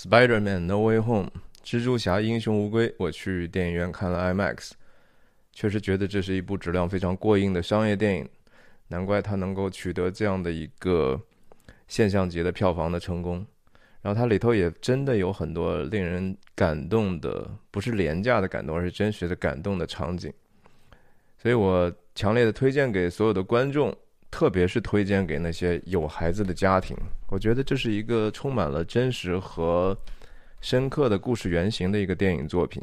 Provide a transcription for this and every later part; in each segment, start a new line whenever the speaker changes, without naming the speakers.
Spider-Man No Way Home，蜘蛛侠英雄无归，我去电影院看了 IMAX，确实觉得这是一部质量非常过硬的商业电影，难怪它能够取得这样的一个现象级的票房的成功。然后它里头也真的有很多令人感动的，不是廉价的感动，而是真实的感动的场景，所以我强烈的推荐给所有的观众。特别是推荐给那些有孩子的家庭，我觉得这是一个充满了真实和深刻的故事原型的一个电影作品，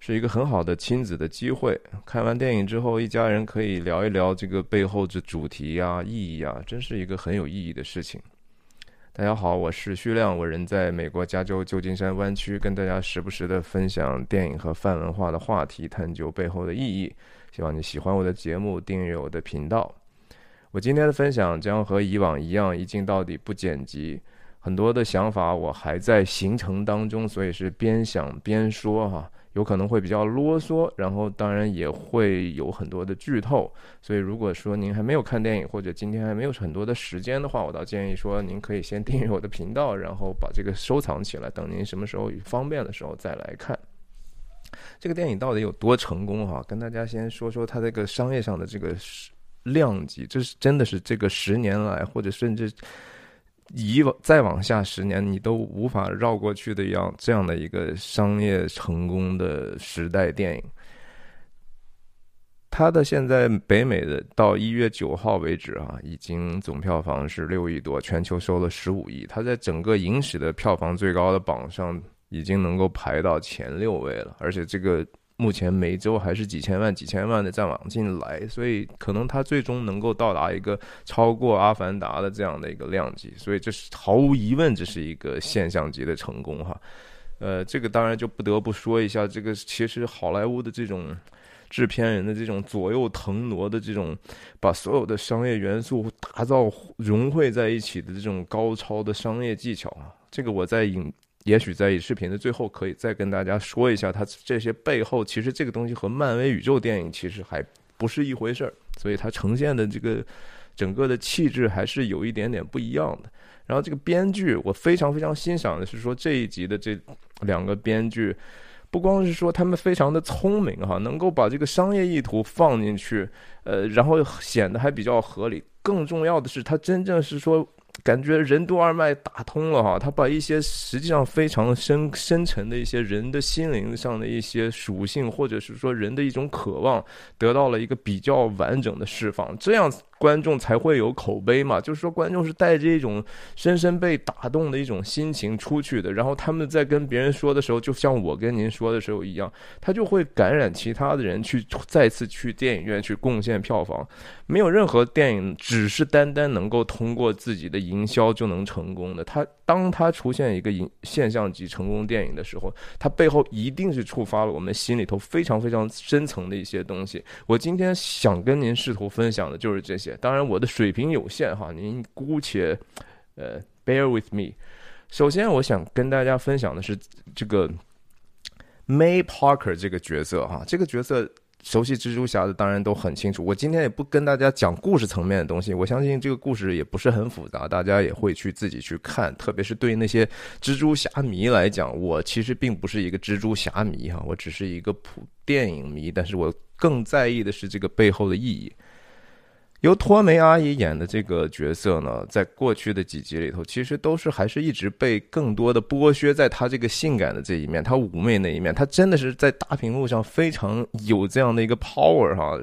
是一个很好的亲子的机会。看完电影之后，一家人可以聊一聊这个背后的主题啊、意义啊，真是一个很有意义的事情。大家好，我是徐亮，我人在美国加州旧金山湾区，跟大家时不时的分享电影和泛文化的话题，探究背后的意义。希望你喜欢我的节目，订阅我的频道。我今天的分享将和以往一样一镜到底不剪辑，很多的想法我还在形成当中，所以是边想边说哈，有可能会比较啰嗦，然后当然也会有很多的剧透，所以如果说您还没有看电影或者今天还没有很多的时间的话，我倒建议说您可以先订阅我的频道，然后把这个收藏起来，等您什么时候方便的时候再来看。这个电影到底有多成功哈？跟大家先说说它这个商业上的这个。量级，这是真的是这个十年来，或者甚至以往再往下十年，你都无法绕过去的样这样的一个商业成功的时代电影。它的现在北美的到一月九号为止啊，已经总票房是六亿多，全球收了十五亿。它在整个影史的票房最高的榜上，已经能够排到前六位了，而且这个。目前每周还是几千万、几千万的在往进来，所以可能它最终能够到达一个超过《阿凡达》的这样的一个量级，所以这是毫无疑问，这是一个现象级的成功哈。呃，这个当然就不得不说一下，这个其实好莱坞的这种制片人的这种左右腾挪的这种，把所有的商业元素打造融汇在一起的这种高超的商业技巧啊，这个我在影。也许在视频的最后，可以再跟大家说一下，它这些背后其实这个东西和漫威宇宙电影其实还不是一回事儿，所以它呈现的这个整个的气质还是有一点点不一样的。然后这个编剧，我非常非常欣赏的是说这一集的这两个编剧，不光是说他们非常的聪明哈，能够把这个商业意图放进去，呃，然后显得还比较合理。更重要的是，他真正是说。感觉任督二脉打通了哈，他把一些实际上非常深深沉的一些人的心灵上的一些属性，或者是说人的一种渴望，得到了一个比较完整的释放，这样。观众才会有口碑嘛，就是说观众是带着一种深深被打动的一种心情出去的，然后他们在跟别人说的时候，就像我跟您说的时候一样，他就会感染其他的人去再次去电影院去贡献票房。没有任何电影只是单单能够通过自己的营销就能成功的，他当他出现一个影现象级成功电影的时候，它背后一定是触发了我们心里头非常非常深层的一些东西。我今天想跟您试图分享的就是这些。当然，我的水平有限哈，您姑且，呃，bear with me。首先，我想跟大家分享的是这个 May Parker 这个角色哈，这个角色熟悉蜘蛛侠的当然都很清楚。我今天也不跟大家讲故事层面的东西，我相信这个故事也不是很复杂，大家也会去自己去看。特别是对那些蜘蛛侠迷来讲，我其实并不是一个蜘蛛侠迷哈，我只是一个普电影迷，但是我更在意的是这个背后的意义。由托梅阿姨演的这个角色呢，在过去的几集里头，其实都是还是一直被更多的剥削，在她这个性感的这一面，她妩媚那一面，她真的是在大屏幕上非常有这样的一个 power 哈，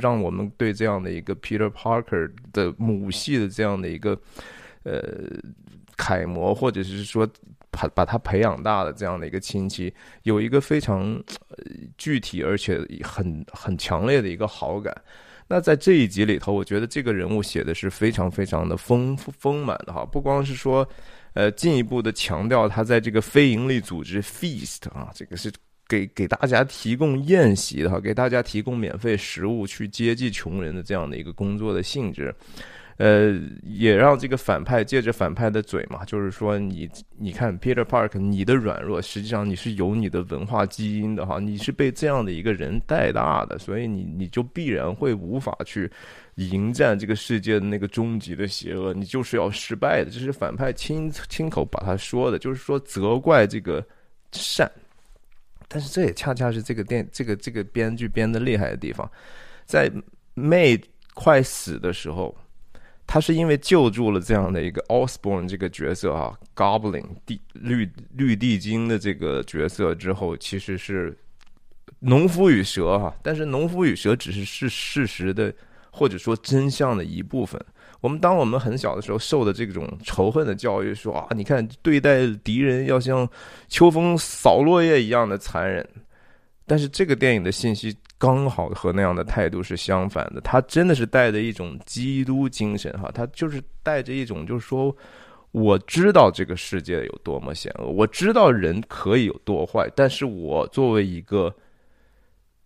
让我们对这样的一个 Peter Parker 的母系的这样的一个呃楷模，或者是说把把他培养大的这样的一个亲戚，有一个非常具体而且很很强烈的一个好感。那在这一集里头，我觉得这个人物写的是非常非常的丰丰满的哈，不光是说，呃，进一步的强调他在这个非营利组织 Feast 啊，这个是给给大家提供宴席的哈，给大家提供免费食物去接济穷人的这样的一个工作的性质，呃，也让这个反派借着反派的嘴嘛，就是说你你看 Peter Park，你的软弱实际上你是有你的文化基因的哈，你是被这样的一个人带大的，所以你你就必然会无法去迎战这个世界的那个终极的邪恶，你就是要失败的。这是反派亲亲口把他说的，就是说责怪这个善。但是这也恰恰是这个电这个这个编剧编的厉害的地方，在 May 快死的时候。他是因为救助了这样的一个 Osborne 这个角色啊，Goblin 地绿绿地精的这个角色之后，其实是农夫与蛇哈，但是农夫与蛇只是是事实的或者说真相的一部分。我们当我们很小的时候受的这种仇恨的教育，说啊，你看对待敌人要像秋风扫落叶一样的残忍，但是这个电影的信息。刚好和那样的态度是相反的，他真的是带着一种基督精神哈，他就是带着一种就是说，我知道这个世界有多么险恶，我知道人可以有多坏，但是我作为一个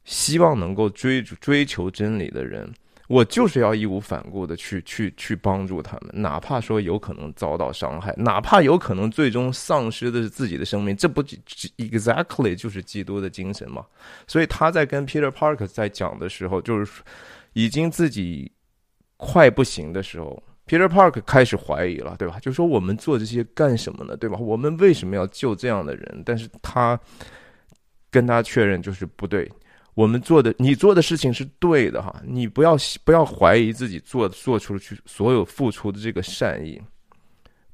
希望能够追追求真理的人。我就是要义无反顾的去去去帮助他们，哪怕说有可能遭到伤害，哪怕有可能最终丧失的是自己的生命，这不 exactly 就是基督的精神吗？所以他在跟 Peter Parker 在讲的时候，就是已经自己快不行的时候，Peter Park 开始怀疑了，对吧？就说我们做这些干什么呢？对吧？我们为什么要救这样的人？但是他跟他确认就是不对。我们做的，你做的事情是对的哈，你不要不要怀疑自己做做出去所有付出的这个善意，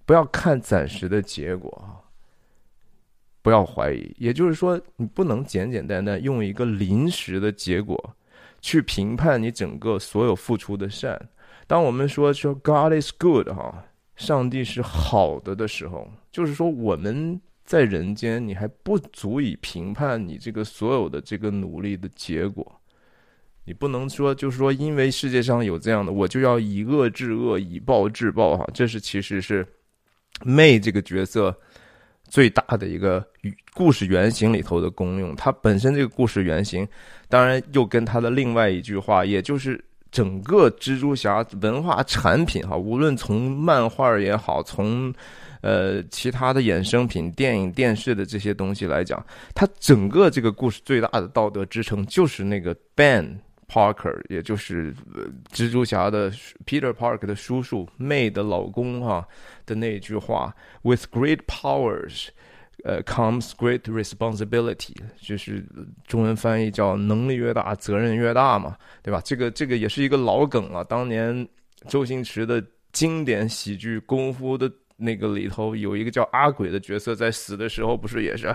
不要看暂时的结果啊，不要怀疑。也就是说，你不能简简单单用一个临时的结果去评判你整个所有付出的善。当我们说说 God is good 哈，上帝是好的的时候，就是说我们。在人间，你还不足以评判你这个所有的这个努力的结果。你不能说，就是说，因为世界上有这样的，我就要以恶制恶，以暴制暴，哈，这是其实是妹这个角色最大的一个故事原型里头的功用。它本身这个故事原型，当然又跟他的另外一句话，也就是整个蜘蛛侠文化产品，哈，无论从漫画也好，从呃，其他的衍生品、电影、电视的这些东西来讲，它整个这个故事最大的道德支撑就是那个 Ben Parker，也就是蜘蛛侠的 Peter Parker 的叔叔 May 的老公哈的那句话：“With great powers，呃，comes great responsibility。”就是中文翻译叫“能力越大，责任越大”嘛，对吧？这个这个也是一个老梗了。当年周星驰的经典喜剧《功夫》的。那个里头有一个叫阿鬼的角色，在死的时候不是也是，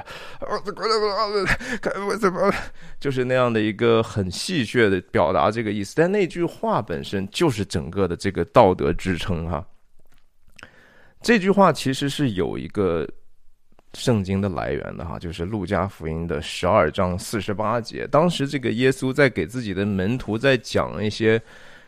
就是那样的一个很戏谑的表达这个意思？但那句话本身就是整个的这个道德支撑哈。这句话其实是有一个圣经的来源的哈，就是路加福音的十二章四十八节。当时这个耶稣在给自己的门徒在讲一些。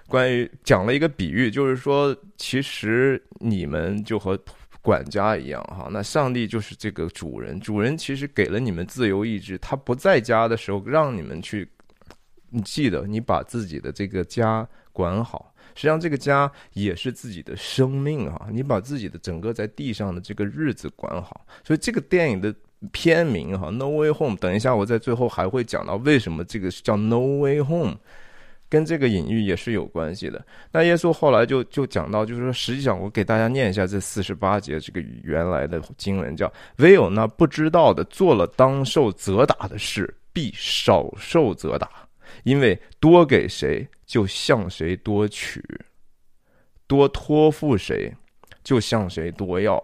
关于讲了一个比喻，就是说，其实你们就和管家一样，哈，那上帝就是这个主人，主人其实给了你们自由意志，他不在家的时候，让你们去，你记得，你把自己的这个家管好，实际上这个家也是自己的生命哈，你把自己的整个在地上的这个日子管好，所以这个电影的片名哈，No Way Home，等一下我在最后还会讲到为什么这个叫 No Way Home。跟这个隐喻也是有关系的。那耶稣后来就就讲到，就是说，实际上我给大家念一下这四十八节这个原来的经文，叫唯有那不知道的做了当受责打的事，必少受责打，因为多给谁，就向谁多取；多托付谁，就向谁多要。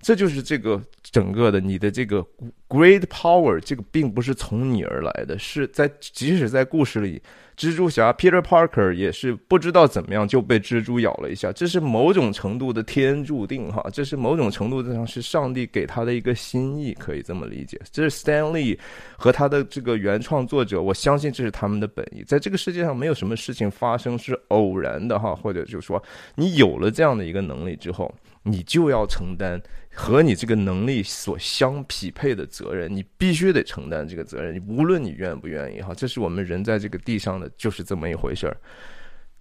这就是这个整个的你的这个 great power，这个并不是从你而来的，是在即使在故事里。蜘蛛侠 Peter Parker 也是不知道怎么样就被蜘蛛咬了一下，这是某种程度的天注定哈，这是某种程度上是上帝给他的一个心意，可以这么理解。这是 Stanley 和他的这个原创作者，我相信这是他们的本意。在这个世界上，没有什么事情发生是偶然的哈，或者就是说，你有了这样的一个能力之后，你就要承担。和你这个能力所相匹配的责任，你必须得承担这个责任。无论你愿不愿意哈，这是我们人在这个地上的就是这么一回事儿。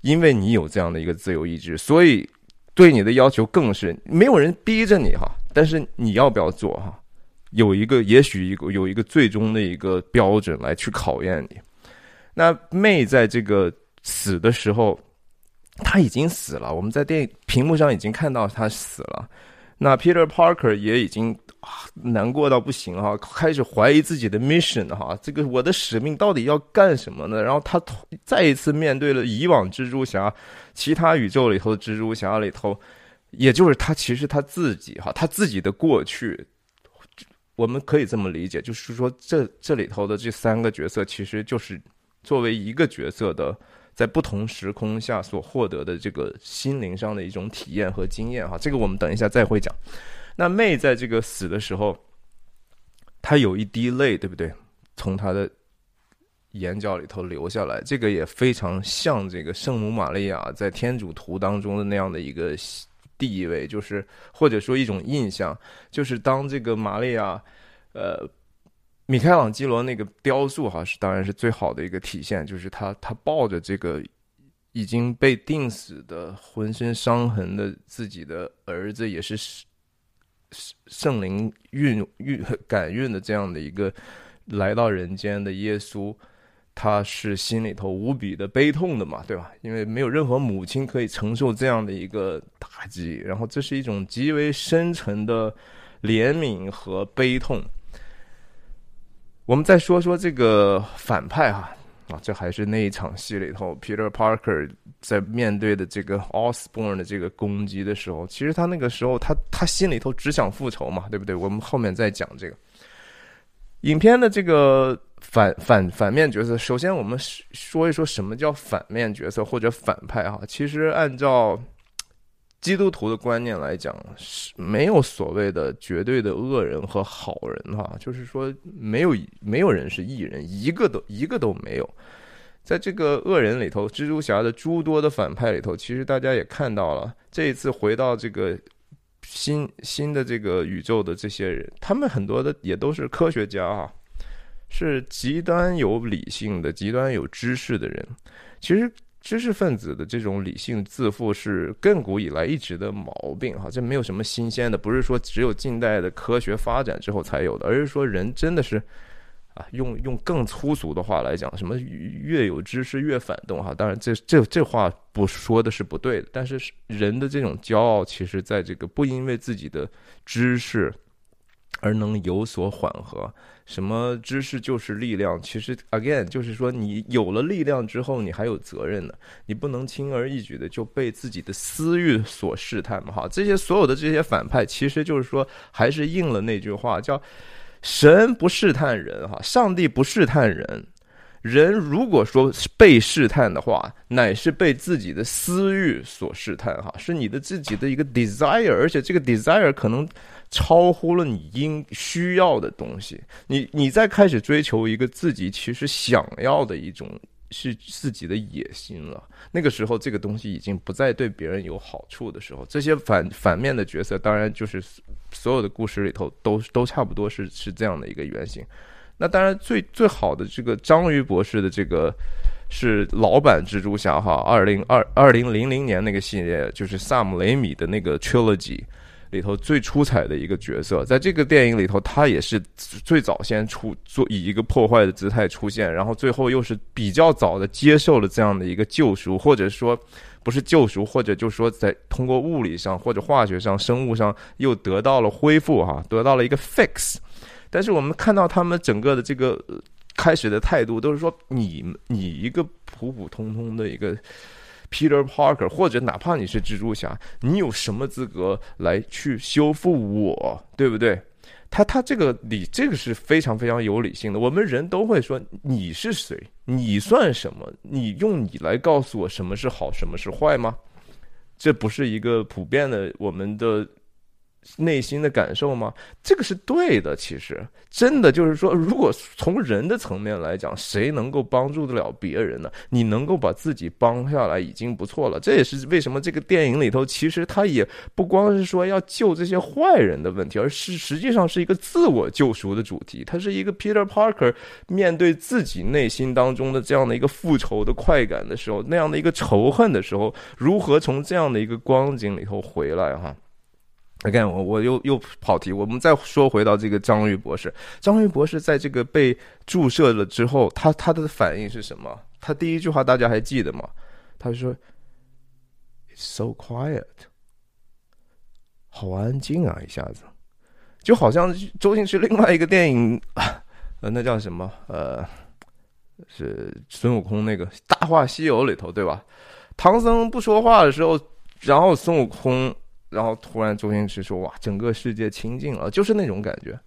因为你有这样的一个自由意志，所以对你的要求更是没有人逼着你哈，但是你要不要做哈？有一个也许一个有一个最终的一个标准来去考验你。那妹在这个死的时候，他已经死了，我们在电影屏幕上已经看到他死了。那 Peter Parker 也已经难过到不行哈，开始怀疑自己的 mission 哈，这个我的使命到底要干什么呢？然后他再一次面对了以往蜘蛛侠，其他宇宙里头的蜘蛛侠里头，也就是他其实他自己哈，他自己的过去，我们可以这么理解，就是说这这里头的这三个角色，其实就是作为一个角色的。在不同时空下所获得的这个心灵上的一种体验和经验，哈，这个我们等一下再会讲。那妹在这个死的时候，她有一滴泪，对不对？从她的眼角里头流下来，这个也非常像这个圣母玛利亚在天主图当中的那样的一个地位，就是或者说一种印象，就是当这个玛利亚，呃。米开朗基罗那个雕塑哈是当然是最好的一个体现，就是他他抱着这个已经被钉死的浑身伤痕的自己的儿子，也是圣圣灵运运感孕的这样的一个来到人间的耶稣，他是心里头无比的悲痛的嘛，对吧？因为没有任何母亲可以承受这样的一个打击，然后这是一种极为深沉的怜悯和悲痛。我们再说说这个反派哈啊，这还是那一场戏里头，Peter Parker 在面对的这个 Osborne 的这个攻击的时候，其实他那个时候他他心里头只想复仇嘛，对不对？我们后面再讲这个影片的这个反反反面角色。首先，我们说一说什么叫反面角色或者反派哈。其实按照基督徒的观念来讲，是没有所谓的绝对的恶人和好人哈，就是说没有没有人是异人，一个都一个都没有。在这个恶人里头，蜘蛛侠的诸多的反派里头，其实大家也看到了，这一次回到这个新新的这个宇宙的这些人，他们很多的也都是科学家哈，是极端有理性的、极端有知识的人，其实。知识分子的这种理性自负是亘古以来一直的毛病，哈，这没有什么新鲜的，不是说只有近代的科学发展之后才有的，而是说人真的是，啊，用用更粗俗的话来讲，什么越有知识越反动，哈，当然这这这话不说的是不对的，但是人的这种骄傲，其实在这个不因为自己的知识而能有所缓和。什么知识就是力量？其实，again，就是说，你有了力量之后，你还有责任呢。你不能轻而易举的就被自己的私欲所试探嘛？哈，这些所有的这些反派，其实就是说，还是应了那句话，叫“神不试探人，哈，上帝不试探人。人如果说被试探的话，乃是被自己的私欲所试探，哈，是你的自己的一个 desire，而且这个 desire 可能。”超乎了你应需要的东西，你你再开始追求一个自己其实想要的一种是自己的野心了。那个时候，这个东西已经不再对别人有好处的时候，这些反反面的角色，当然就是所有的故事里头都都差不多是是这样的一个原型。那当然最最好的这个章鱼博士的这个是老版蜘蛛侠哈，二零二二零零零年那个系列就是萨姆雷米的那个 trilogy。里头最出彩的一个角色，在这个电影里头，他也是最早先出做以一个破坏的姿态出现，然后最后又是比较早的接受了这样的一个救赎，或者说不是救赎，或者就说在通过物理上或者化学上、生物上又得到了恢复，哈，得到了一个 fix。但是我们看到他们整个的这个开始的态度，都是说你你一个普普通通的一个。Peter Parker，或者哪怕你是蜘蛛侠，你有什么资格来去修复我，对不对？他他这个理，这个是非常非常有理性的。我们人都会说你是谁，你算什么？你用你来告诉我什么是好，什么是坏吗？这不是一个普遍的我们的内心的感受吗？这个是对的。其实，真的就是说，如果从人的层面来讲，谁能够帮助得了别人呢？你能够把自己帮下来已经不错了。这也是为什么这个电影里头，其实他也不光是说要救这些坏人的问题，而是实际上是一个自我救赎的主题。它是一个 Peter Parker 面对自己内心当中的这样的一个复仇的快感的时候，那样的一个仇恨的时候，如何从这样的一个光景里头回来？哈。again，我我又又跑题。我们再说回到这个章鱼博士。章鱼博士在这个被注射了之后，他他的反应是什么？他第一句话大家还记得吗？他说：“It's so quiet，好安静啊！一下子，就好像周星驰另外一个电影，呃，那叫什么？呃，是孙悟空那个《大话西游》里头，对吧？唐僧不说话的时候，然后孙悟空。”然后突然，周星驰说：“哇，整个世界清静了，就是那种感觉。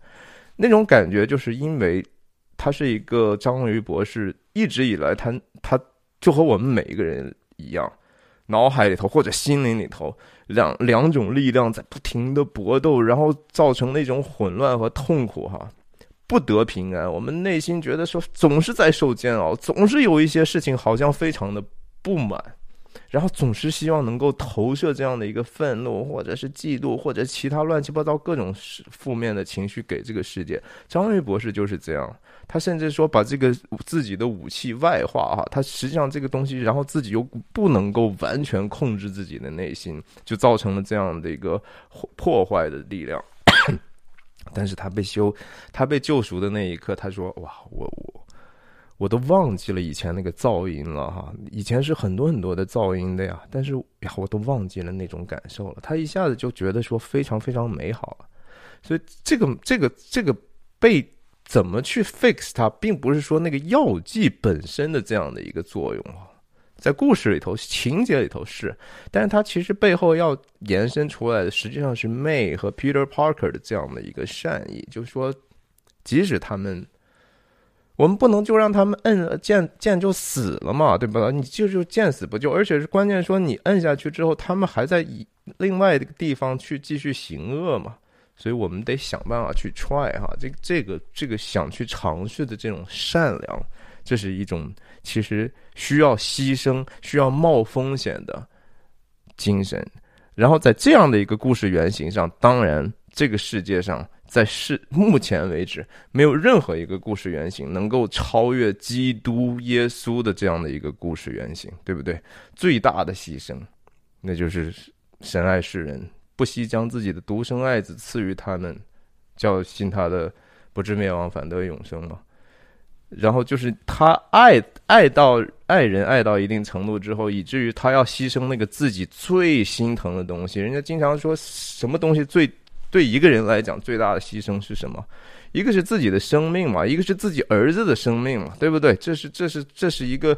那种感觉，就是因为他是一个章鱼博士，一直以来，他他就和我们每一个人一样，脑海里头或者心灵里头两两种力量在不停的搏斗，然后造成那种混乱和痛苦，哈，不得平安。我们内心觉得说，总是在受煎熬，总是有一些事情好像非常的不满。”然后总是希望能够投射这样的一个愤怒，或者是嫉妒，或者其他乱七八糟各种负面的情绪给这个世界。张瑞博士就是这样，他甚至说把这个自己的武器外化哈，他实际上这个东西，然后自己又不能够完全控制自己的内心，就造成了这样的一个破坏的力量。但是他被修，他被救赎的那一刻，他说：“哇，我我。”我都忘记了以前那个噪音了哈，以前是很多很多的噪音的呀，但是呀，我都忘记了那种感受了。他一下子就觉得说非常非常美好了，所以这个这个这个被怎么去 fix 它，并不是说那个药剂本身的这样的一个作用啊，在故事里头情节里头是，但是它其实背后要延伸出来的实际上是 May 和 Peter Parker 的这样的一个善意，就是说，即使他们。我们不能就让他们摁键键就死了嘛，对吧？你就就见死不救，而且是关键说你摁下去之后，他们还在以另外一个地方去继续行恶嘛，所以我们得想办法去 try 哈，这这个这个想去尝试的这种善良，这是一种其实需要牺牲、需要冒风险的精神。然后在这样的一个故事原型上，当然这个世界上。在世目前为止，没有任何一个故事原型能够超越基督耶稣的这样的一个故事原型，对不对？最大的牺牲，那就是神爱世人，不惜将自己的独生爱子赐予他们，叫信他的不至灭亡，反得永生嘛。然后就是他爱爱到爱人爱到一定程度之后，以至于他要牺牲那个自己最心疼的东西。人家经常说什么东西最。对一个人来讲，最大的牺牲是什么？一个是自己的生命嘛，一个是自己儿子的生命嘛，对不对？这是这是这是一个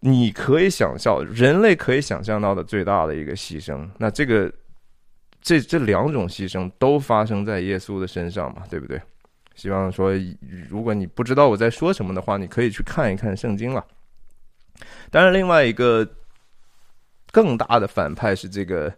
你可以想象，人类可以想象到的最大的一个牺牲。那这个这这两种牺牲都发生在耶稣的身上嘛，对不对？希望说，如果你不知道我在说什么的话，你可以去看一看圣经了。当然，另外一个更大的反派是这个。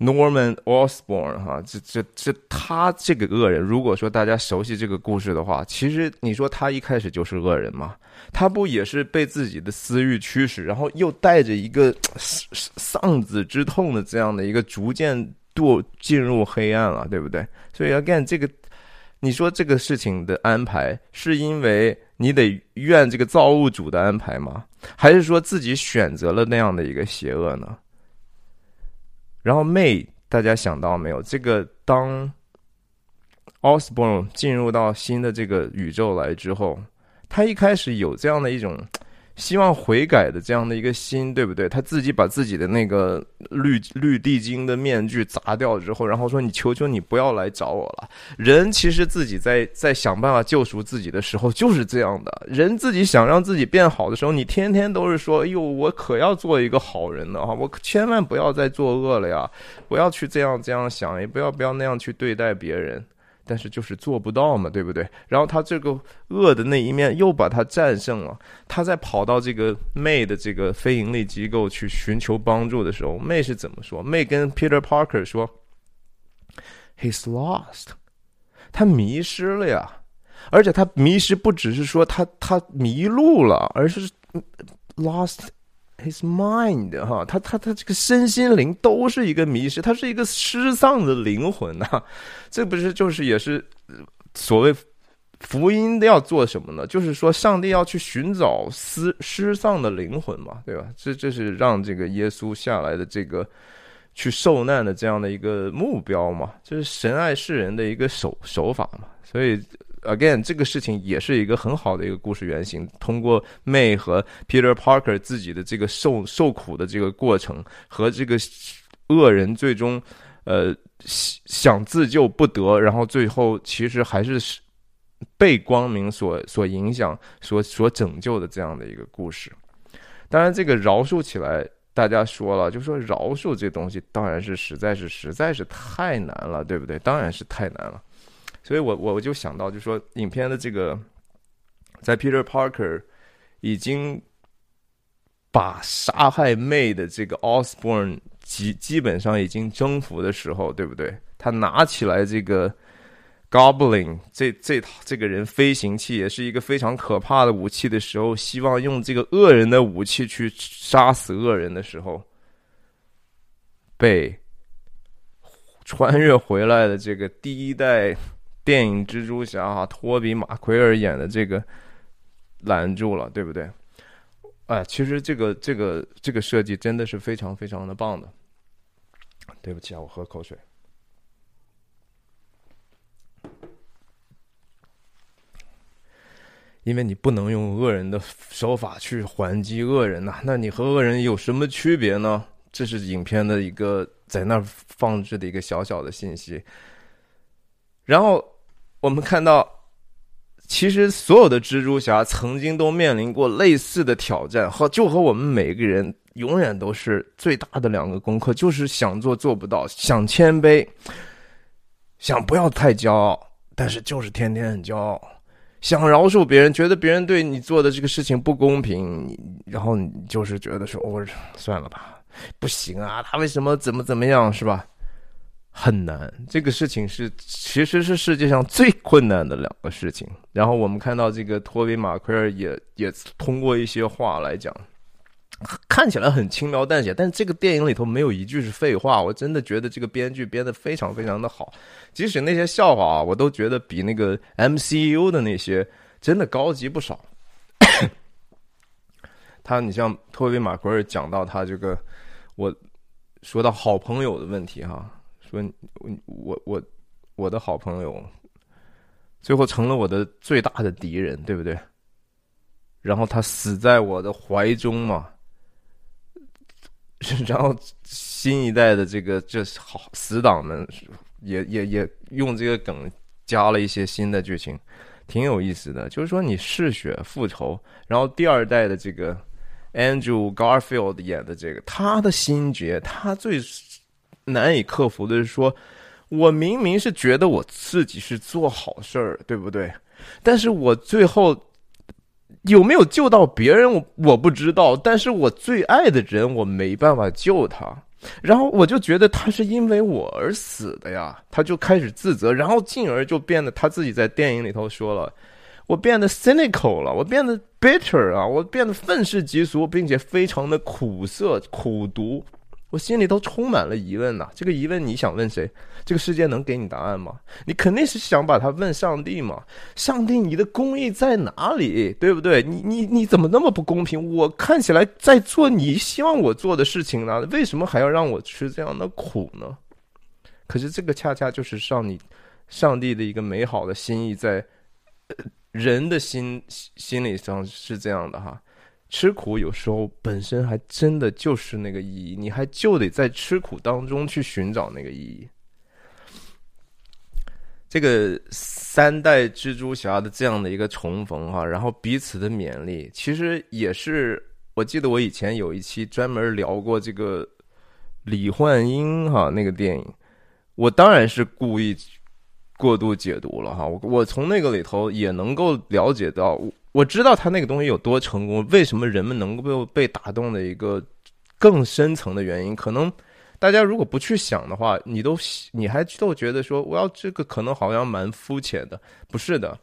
Norman Osborn 哈，这这这他这个恶人，如果说大家熟悉这个故事的话，其实你说他一开始就是恶人吗？他不也是被自己的私欲驱使，然后又带着一个丧子之痛的这样的一个逐渐堕进入黑暗了，对不对？所以 again 这个，你说这个事情的安排，是因为你得怨这个造物主的安排吗？还是说自己选择了那样的一个邪恶呢？然后，May，大家想到没有？这个当 Osborne 进入到新的这个宇宙来之后，他一开始有这样的一种。希望悔改的这样的一个心，对不对？他自己把自己的那个绿绿地精的面具砸掉之后，然后说：“你求求你不要来找我了。”人其实自己在在想办法救赎自己的时候就是这样的。人自己想让自己变好的时候，你天天都是说：“哎呦，我可要做一个好人了哈！我千万不要再作恶了呀！不要去这样这样想，也不要不要那样去对待别人。”但是就是做不到嘛，对不对？然后他这个恶的那一面又把他战胜了。他在跑到这个 May 的这个非盈利机构去寻求帮助的时候，May 是怎么说？May 跟 Peter Parker 说：“ he's lost，他迷失了呀。而且他迷失不只是说他他迷路了，而是 lost his mind 哈，他他他这个身心灵都是一个迷失，他是一个失丧的灵魂呐。这不是就是也是所谓福音要做什么呢？就是说上帝要去寻找失失丧的灵魂嘛，对吧？这这是让这个耶稣下来的这个去受难的这样的一个目标嘛，就是神爱世人的一个手手法嘛，所以。Again，这个事情也是一个很好的一个故事原型。通过 May 和 Peter Parker 自己的这个受受苦的这个过程，和这个恶人最终呃想自救不得，然后最后其实还是被光明所所影响、所所拯救的这样的一个故事。当然，这个饶恕起来，大家说了，就说饶恕这东西，当然是实在是实在是太难了，对不对？当然是太难了。所以我我我就想到，就说影片的这个，在 Peter Parker 已经把杀害 May 的这个 Osborne 基基本上已经征服的时候，对不对？他拿起来这个 Goblin 这这套这个人飞行器，也是一个非常可怕的武器的时候，希望用这个恶人的武器去杀死恶人的时候，被穿越回来的这个第一代。电影蜘蛛侠哈，托比马奎尔演的这个拦住了，对不对？哎，其实这个这个这个设计真的是非常非常的棒的。对不起啊，我喝口水。因为你不能用恶人的手法去还击恶人呐，那你和恶人有什么区别呢？这是影片的一个在那儿放置的一个小小的信息。然后我们看到，其实所有的蜘蛛侠曾经都面临过类似的挑战，和就和我们每个人永远都是最大的两个功课，就是想做做不到，想谦卑，想不要太骄傲，但是就是天天很骄傲，想饶恕别人，觉得别人对你做的这个事情不公平，然后你就是觉得说，我算了吧，不行啊，他为什么怎么怎么样，是吧？很难，这个事情是其实是世界上最困难的两个事情。然后我们看到这个托比马奎尔也也通过一些话来讲，看起来很轻描淡写，但这个电影里头没有一句是废话。我真的觉得这个编剧编的非常非常的好，即使那些笑话啊，我都觉得比那个 MCU 的那些真的高级不少。他，你像托比马奎尔讲到他这个，我说到好朋友的问题哈。说我我我的好朋友，最后成了我的最大的敌人，对不对？然后他死在我的怀中嘛。然后新一代的这个这好死党们也也也用这个梗加了一些新的剧情，挺有意思的。就是说你嗜血复仇，然后第二代的这个 Andrew Garfield 演的这个他的心结，他最。难以克服的是说，我明明是觉得我自己是做好事儿，对不对？但是我最后有没有救到别人，我我不知道。但是我最爱的人，我没办法救他，然后我就觉得他是因为我而死的呀。他就开始自责，然后进而就变得他自己在电影里头说了，我变得 cynical 了，我变得 bitter 啊，我变得愤世嫉俗，并且非常的苦涩苦毒。我心里都充满了疑问呐，这个疑问你想问谁？这个世界能给你答案吗？你肯定是想把它问上帝嘛？上帝，你的公义在哪里？对不对？你你你怎么那么不公平？我看起来在做你希望我做的事情呢，为什么还要让我吃这样的苦呢？可是这个恰恰就是上你上帝的一个美好的心意，在人的心心理上是这样的哈。吃苦有时候本身还真的就是那个意义，你还就得在吃苦当中去寻找那个意义。这个三代蜘蛛侠的这样的一个重逢哈，然后彼此的勉励，其实也是我记得我以前有一期专门聊过这个李焕英哈那个电影，我当然是故意过度解读了哈，我我从那个里头也能够了解到。我知道他那个东西有多成功，为什么人们能够被打动的一个更深层的原因，可能大家如果不去想的话，你都你还都觉得说，我要这个可能好像蛮肤浅的，不是的。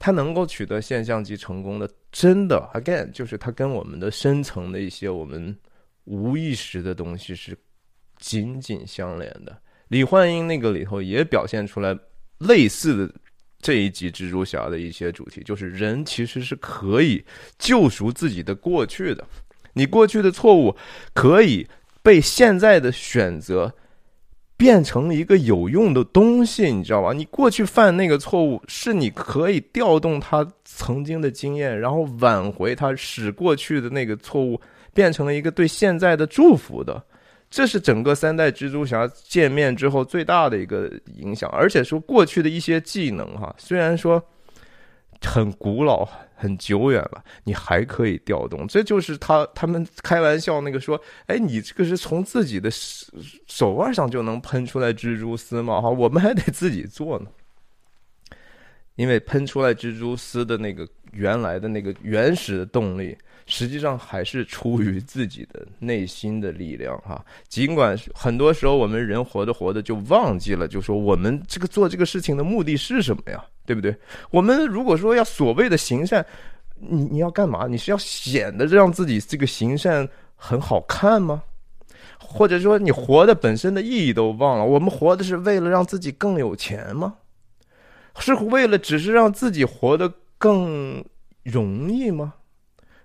他能够取得现象级成功的，真的，again，就是他跟我们的深层的一些我们无意识的东西是紧紧相连的。李焕英那个里头也表现出来类似的这一集蜘蛛侠的一些主题，就是人其实是可以救赎自己的过去的，你过去的错误可以被现在的选择。变成一个有用的东西，你知道吧？你过去犯那个错误，是你可以调动他曾经的经验，然后挽回他，使过去的那个错误变成了一个对现在的祝福的。这是整个三代蜘蛛侠见面之后最大的一个影响。而且说过去的一些技能，哈，虽然说很古老。很久远了，你还可以调动，这就是他他们开玩笑那个说，哎，你这个是从自己的手腕上就能喷出来蜘蛛丝吗？哈，我们还得自己做呢，因为喷出来蜘蛛丝的那个原来的那个原始的动力，实际上还是出于自己的内心的力量哈。尽管很多时候我们人活着活着就忘记了，就说我们这个做这个事情的目的是什么呀？对不对？我们如果说要所谓的行善，你你要干嘛？你是要显得让自己这个行善很好看吗？或者说你活的本身的意义都忘了？我们活的是为了让自己更有钱吗？是为了只是让自己活得更容易吗？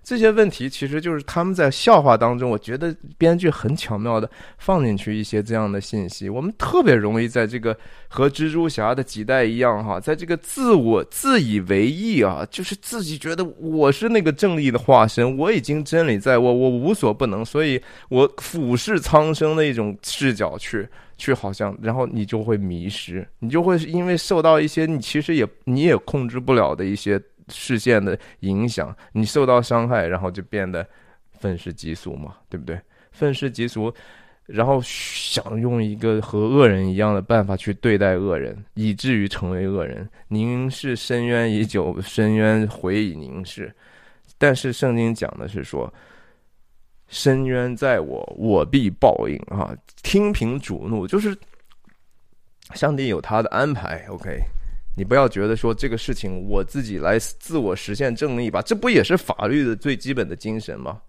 这些问题其实就是他们在笑话当中，我觉得编剧很巧妙的放进去一些这样的信息。我们特别容易在这个和蜘蛛侠的几代一样哈，在这个自我自以为意啊，就是自己觉得我是那个正义的化身，我已经真理在我，我无所不能，所以我俯视苍生的一种视角去去，好像然后你就会迷失，你就会因为受到一些你其实也你也控制不了的一些。视线的影响，你受到伤害，然后就变得愤世嫉俗嘛，对不对？愤世嫉俗，然后想用一个和恶人一样的办法去对待恶人，以至于成为恶人。凝视深渊已久，深渊回以凝视。但是圣经讲的是说，深渊在我，我必报应啊！听凭主怒，就是上帝有他的安排。OK。你不要觉得说这个事情我自己来自我实现正义吧，这不也是法律的最基本的精神吗？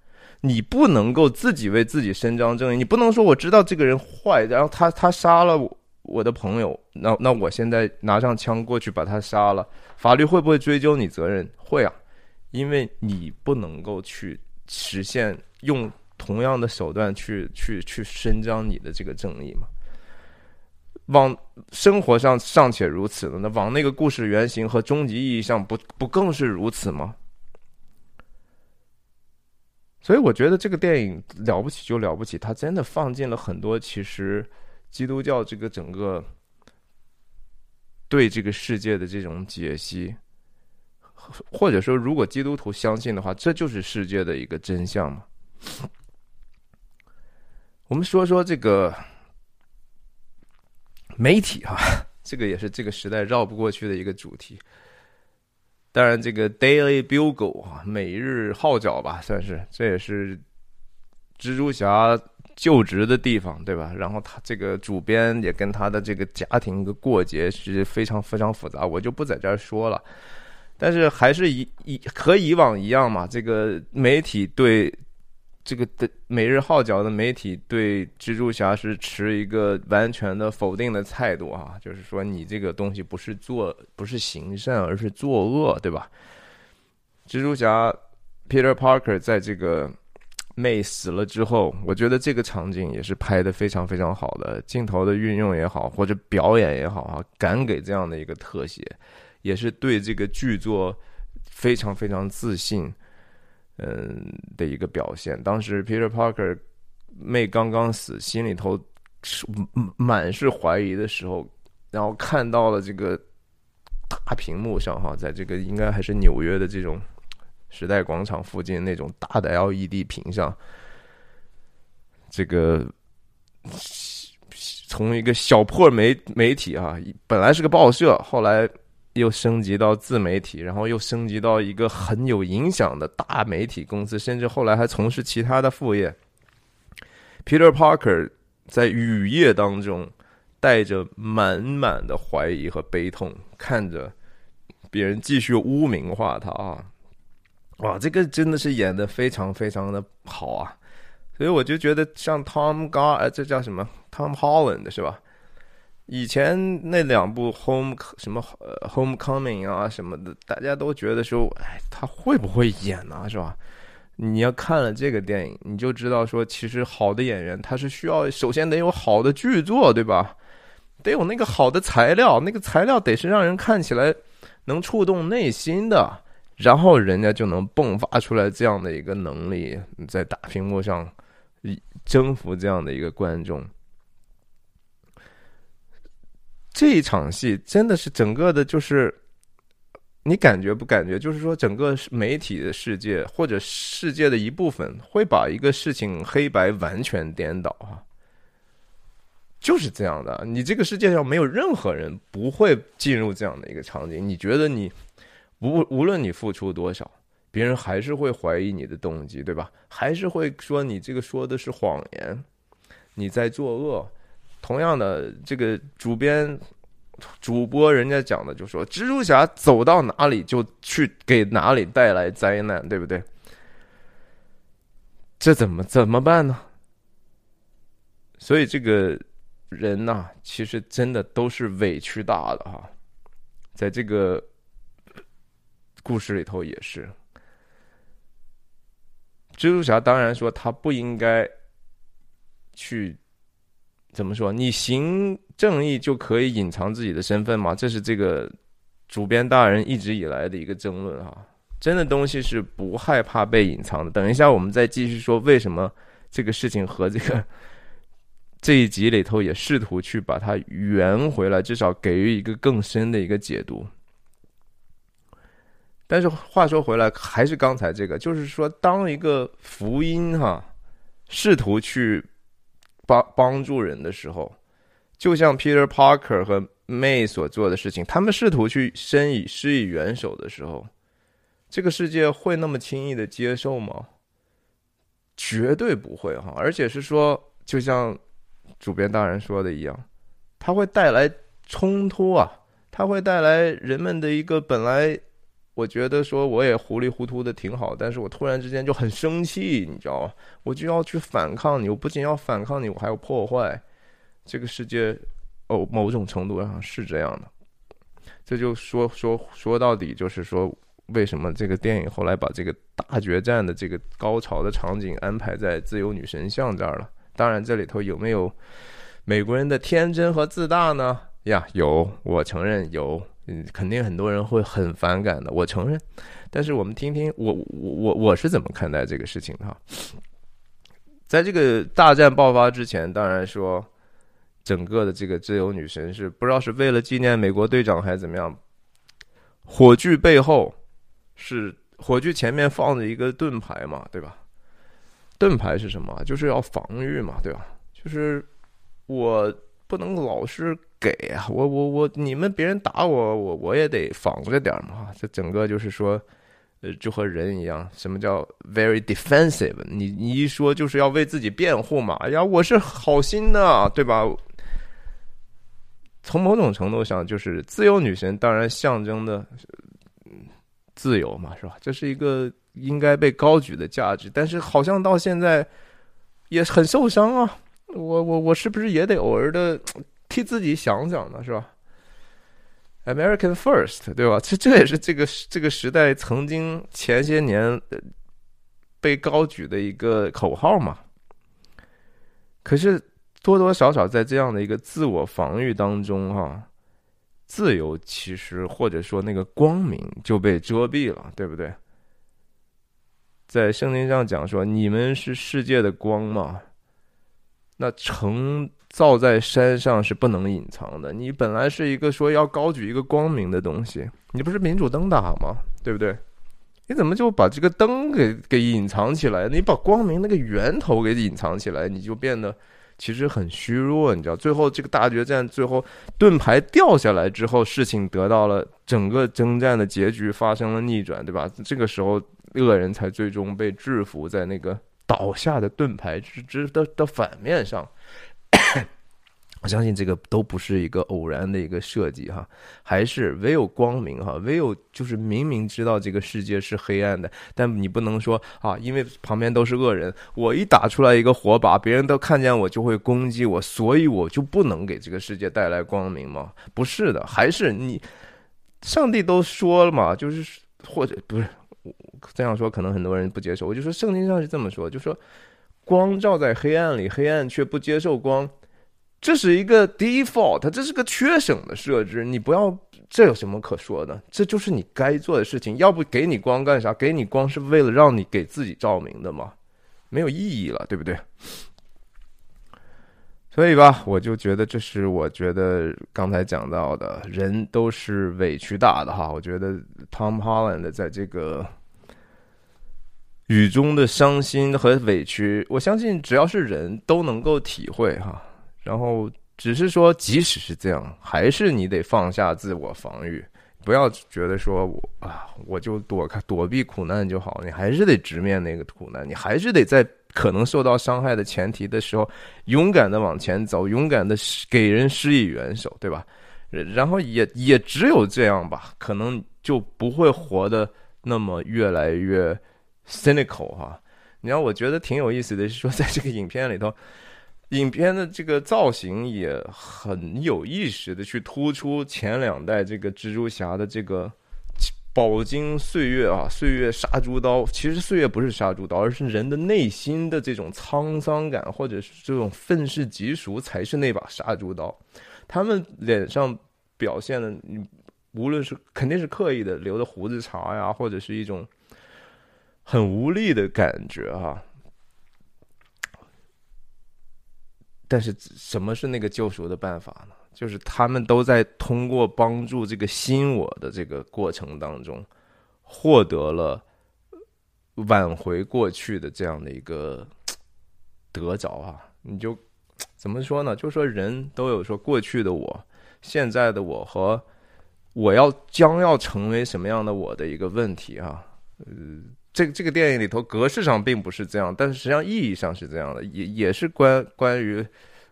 你不能够自己为自己伸张正义，你不能说我知道这个人坏，然后他他杀了我的朋友，那那我现在拿上枪过去把他杀了，法律会不会追究你责任？会啊，因为你不能够去实现用同样的手段去去去伸张你的这个正义嘛。往生活上尚且如此了，那往那个故事原型和终极意义上不不更是如此吗？所以我觉得这个电影了不起就了不起，它真的放进了很多其实基督教这个整个对这个世界的这种解析，或者说如果基督徒相信的话，这就是世界的一个真相嘛。我们说说这个。媒体哈，这个也是这个时代绕不过去的一个主题。当然，这个《Daily Bugle》啊，每日号角吧，算是这也是蜘蛛侠就职的地方，对吧？然后他这个主编也跟他的这个家庭的过节是非常非常复杂，我就不在这儿说了。但是还是以以和以往一样嘛，这个媒体对。这个的每日号角的媒体对蜘蛛侠是持一个完全的否定的态度啊，就是说你这个东西不是做不是行善，而是作恶，对吧？蜘蛛侠 Peter Parker 在这个妹死了之后，我觉得这个场景也是拍的非常非常好的，镜头的运用也好，或者表演也好啊，敢给这样的一个特写，也是对这个剧作非常非常自信。嗯的一个表现。当时 Peter Parker 妹刚刚死，心里头是满是怀疑的时候，然后看到了这个大屏幕上哈，在这个应该还是纽约的这种时代广场附近那种大的 LED 屏上，这个从一个小破媒媒体啊，本来是个报社，后来。又升级到自媒体，然后又升级到一个很有影响的大媒体公司，甚至后来还从事其他的副业。Peter Parker 在雨夜当中，带着满满的怀疑和悲痛，看着别人继续污名化他啊！哇，这个真的是演的非常非常的好啊！所以我就觉得像 Tom Gar，这叫什么 Tom Holland 是吧？以前那两部 Home 什么呃 Homecoming 啊什么的，大家都觉得说，哎，他会不会演呢？是吧？你要看了这个电影，你就知道说，其实好的演员他是需要首先得有好的剧作，对吧？得有那个好的材料，那个材料得是让人看起来能触动内心的，然后人家就能迸发出来这样的一个能力，在大屏幕上征服这样的一个观众。这一场戏真的是整个的，就是。你感觉不感觉？就是说，整个媒体的世界或者世界的一部分，会把一个事情黑白完全颠倒啊，就是这样的。你这个世界上没有任何人不会进入这样的一个场景。你觉得你无无论你付出多少，别人还是会怀疑你的动机，对吧？还是会说你这个说的是谎言，你在作恶。同样的，这个主编。主播人家讲的就说，蜘蛛侠走到哪里就去给哪里带来灾难，对不对？这怎么怎么办呢？所以这个人呐，其实真的都是委屈大的哈，在这个故事里头也是，蜘蛛侠当然说他不应该去。怎么说？你行正义就可以隐藏自己的身份吗？这是这个主编大人一直以来的一个争论哈。真的东西是不害怕被隐藏的。等一下，我们再继续说为什么这个事情和这个这一集里头也试图去把它圆回来，至少给予一个更深的一个解读。但是话说回来，还是刚才这个，就是说，当一个福音哈，试图去。帮帮助人的时候，就像 Peter Parker 和 May 所做的事情，他们试图去伸以施以援手的时候，这个世界会那么轻易的接受吗？绝对不会哈！而且是说，就像主编大人说的一样，它会带来冲突啊，它会带来人们的一个本来。我觉得说我也糊里糊涂的挺好，但是我突然之间就很生气，你知道吗？我就要去反抗你，我不仅要反抗你，我还要破坏这个世界。哦，某种程度上是这样的。这就说说说到底，就是说为什么这个电影后来把这个大决战的这个高潮的场景安排在自由女神像这儿了？当然，这里头有没有美国人的天真和自大呢？呀，有，我承认有。嗯，肯定很多人会很反感的，我承认。但是我们听听我我我我是怎么看待这个事情的哈。在这个大战爆发之前，当然说整个的这个自由女神是不知道是为了纪念美国队长还是怎么样。火炬背后是火炬前面放着一个盾牌嘛，对吧？盾牌是什么？就是要防御嘛，对吧？就是我不能老是。给啊，我我我，你们别人打我，我我也得防着点嘛。这整个就是说，呃，就和人一样，什么叫 very defensive？你你一说就是要为自己辩护嘛。哎呀，我是好心的，对吧？从某种程度上，就是自由女神，当然象征的自由嘛，是吧？这是一个应该被高举的价值，但是好像到现在也很受伤啊。我我我是不是也得偶尔的？替自己想想呢，是吧？American First，对吧？这这也是这个这个时代曾经前些年被高举的一个口号嘛。可是多多少少在这样的一个自我防御当中，哈，自由其实或者说那个光明就被遮蔽了，对不对？在圣经上讲说，你们是世界的光嘛。那城造在山上是不能隐藏的。你本来是一个说要高举一个光明的东西，你不是民主灯塔吗？对不对？你怎么就把这个灯给给隐藏起来？你把光明那个源头给隐藏起来，你就变得其实很虚弱。你知道，最后这个大决战，最后盾牌掉下来之后，事情得到了整个征战的结局发生了逆转，对吧？这个时候恶人才最终被制服在那个。倒下的盾牌之之的的反面上，我相信这个都不是一个偶然的一个设计哈，还是唯有光明哈，唯有就是明明知道这个世界是黑暗的，但你不能说啊，因为旁边都是恶人，我一打出来一个火把，别人都看见我就会攻击我，所以我就不能给这个世界带来光明吗？不是的，还是你，上帝都说了嘛，就是或者不是这样说，可能很多人不接受，我就说圣经上是这么说，就说光照在黑暗里，黑暗却不接受光。这是一个 default，这是个缺省的设置，你不要，这有什么可说的？这就是你该做的事情。要不给你光干啥？给你光是为了让你给自己照明的吗？没有意义了，对不对？所以吧，我就觉得这是我觉得刚才讲到的，人都是委屈大的哈。我觉得 Tom Holland 在这个雨中的伤心和委屈，我相信只要是人都能够体会哈。然后只是说，即使是这样，还是你得放下自我防御，不要觉得说我啊，我就躲开躲避苦难就好。你还是得直面那个苦难，你还是得在可能受到伤害的前提的时候，勇敢的往前走，勇敢的给人施以援手，对吧？然后也也只有这样吧，可能就不会活得那么越来越 cynical 哈。你让我觉得挺有意思的是说，在这个影片里头。影片的这个造型也很有意识的去突出前两代这个蜘蛛侠的这个饱经岁月啊，岁月杀猪刀。其实岁月不是杀猪刀，而是人的内心的这种沧桑感，或者是这种愤世嫉俗，才是那把杀猪刀。他们脸上表现的，你无论是肯定是刻意的留的胡子茬呀，或者是一种很无力的感觉啊。但是什么是那个救赎的办法呢？就是他们都在通过帮助这个新我的这个过程当中，获得了挽回过去的这样的一个得着啊！你就怎么说呢？就说人都有说过去的我、现在的我和我要将要成为什么样的我的一个问题啊！呃。这这个电影里头格式上并不是这样，但是实际上意义上是这样的，也也是关关于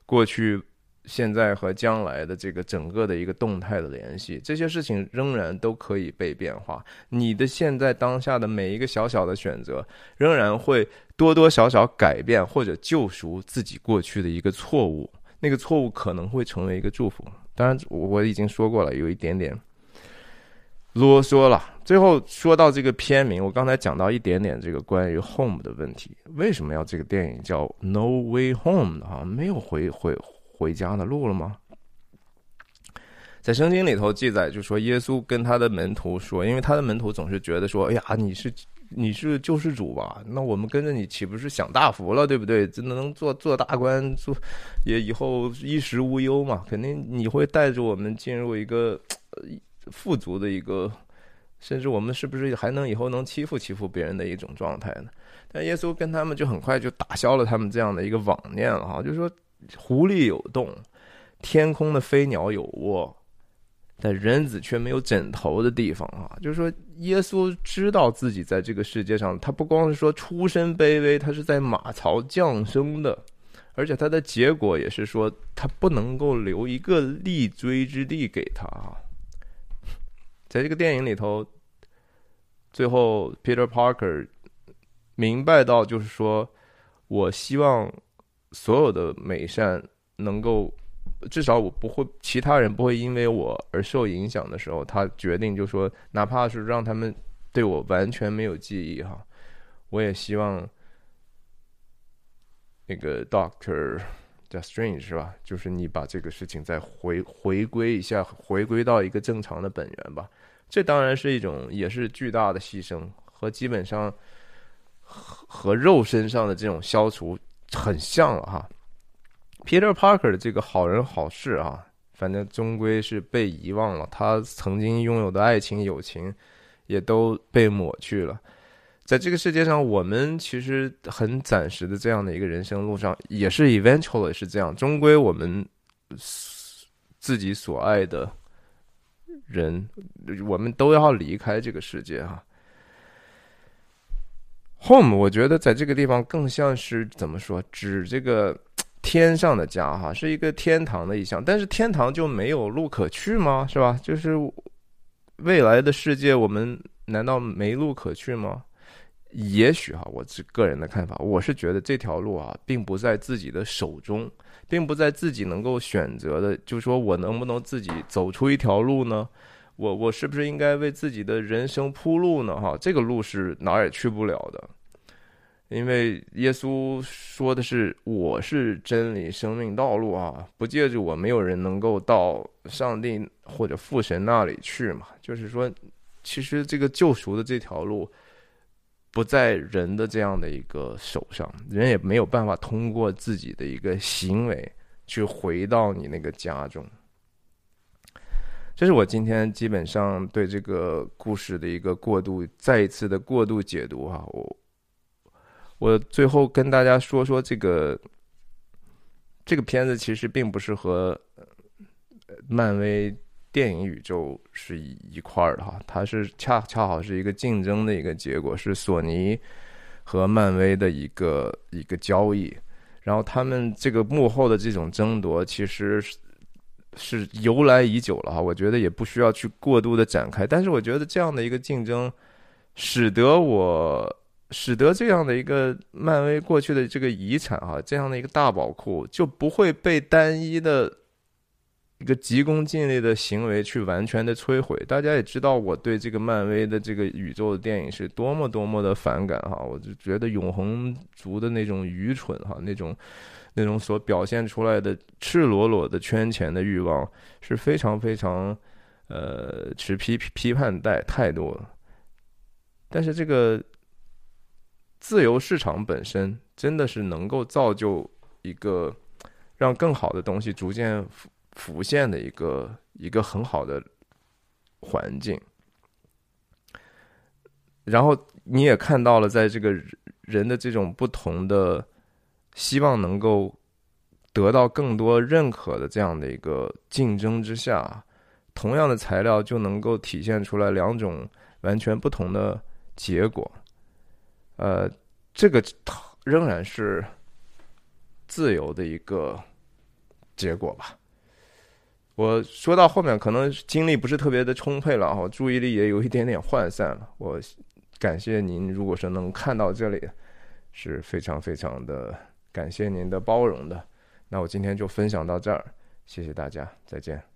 过去、现在和将来的这个整个的一个动态的联系。这些事情仍然都可以被变化。你的现在当下的每一个小小的选择，仍然会多多少少改变或者救赎自己过去的一个错误。那个错误可能会成为一个祝福。当然，我已经说过了，有一点点。啰嗦了。最后说到这个片名，我刚才讲到一点点这个关于 home 的问题。为什么要这个电影叫 No Way Home 呢？哈，没有回回回家的路了吗？在圣经里头记载，就说耶稣跟他的门徒说，因为他的门徒总是觉得说，哎呀，你是你是救世主吧？那我们跟着你岂不是享大福了，对不对？真的能做做大官，做也以后衣食无忧嘛？肯定你会带着我们进入一个。富足的一个，甚至我们是不是还能以后能欺负欺负别人的一种状态呢？但耶稣跟他们就很快就打消了他们这样的一个妄念了哈，就是说狐狸有洞，天空的飞鸟有窝，但人子却没有枕头的地方啊！就是说耶稣知道自己在这个世界上，他不光是说出身卑微，他是在马槽降生的，而且他的结果也是说他不能够留一个立锥之地给他啊。在这个电影里头，最后 Peter Parker 明白到，就是说，我希望所有的美善能够，至少我不会，其他人不会因为我而受影响的时候，他决定就说，哪怕是让他们对我完全没有记忆哈，我也希望那个 Doctor 叫 Strange 是吧？就是你把这个事情再回回归一下，回归到一个正常的本源吧。这当然是一种，也是巨大的牺牲，和基本上和和肉身上的这种消除很像了哈。Peter Parker 的这个好人好事啊，反正终归是被遗忘了，他曾经拥有的爱情、友情也都被抹去了。在这个世界上，我们其实很暂时的这样的一个人生路上，也是 eventually 是这样，终归我们自己所爱的。人，我们都要离开这个世界哈。Home，我觉得在这个地方更像是怎么说，指这个天上的家哈，是一个天堂的意象。但是天堂就没有路可去吗？是吧？就是未来的世界，我们难道没路可去吗？也许哈，我是个人的看法，我是觉得这条路啊，并不在自己的手中，并不在自己能够选择的。就说我能不能自己走出一条路呢？我我是不是应该为自己的人生铺路呢？哈，这个路是哪儿也去不了的，因为耶稣说的是我是真理、生命、道路啊，不借助我，没有人能够到上帝或者父神那里去嘛。就是说，其实这个救赎的这条路。不在人的这样的一个手上，人也没有办法通过自己的一个行为去回到你那个家中。这是我今天基本上对这个故事的一个过度，再一次的过度解读哈。我我最后跟大家说说这个这个片子其实并不是和漫威。电影宇宙是一一块儿的哈，它是恰恰好是一个竞争的一个结果，是索尼和漫威的一个一个交易，然后他们这个幕后的这种争夺，其实是是由来已久了哈，我觉得也不需要去过度的展开，但是我觉得这样的一个竞争，使得我使得这样的一个漫威过去的这个遗产哈，这样的一个大宝库就不会被单一的。一个急功近利的行为去完全的摧毁，大家也知道我对这个漫威的这个宇宙的电影是多么多么的反感哈，我就觉得永恒族的那种愚蠢哈，那种那种所表现出来的赤裸裸的圈钱的欲望是非常非常呃持批批判态态度，但是这个自由市场本身真的是能够造就一个让更好的东西逐渐。浮现的一个一个很好的环境，然后你也看到了，在这个人的这种不同的希望能够得到更多认可的这样的一个竞争之下，同样的材料就能够体现出来两种完全不同的结果。呃，这个仍然是自由的一个结果吧。我说到后面，可能精力不是特别的充沛了哈，注意力也有一点点涣散了。我感谢您，如果说能看到这里，是非常非常的感谢您的包容的。那我今天就分享到这儿，谢谢大家，再见。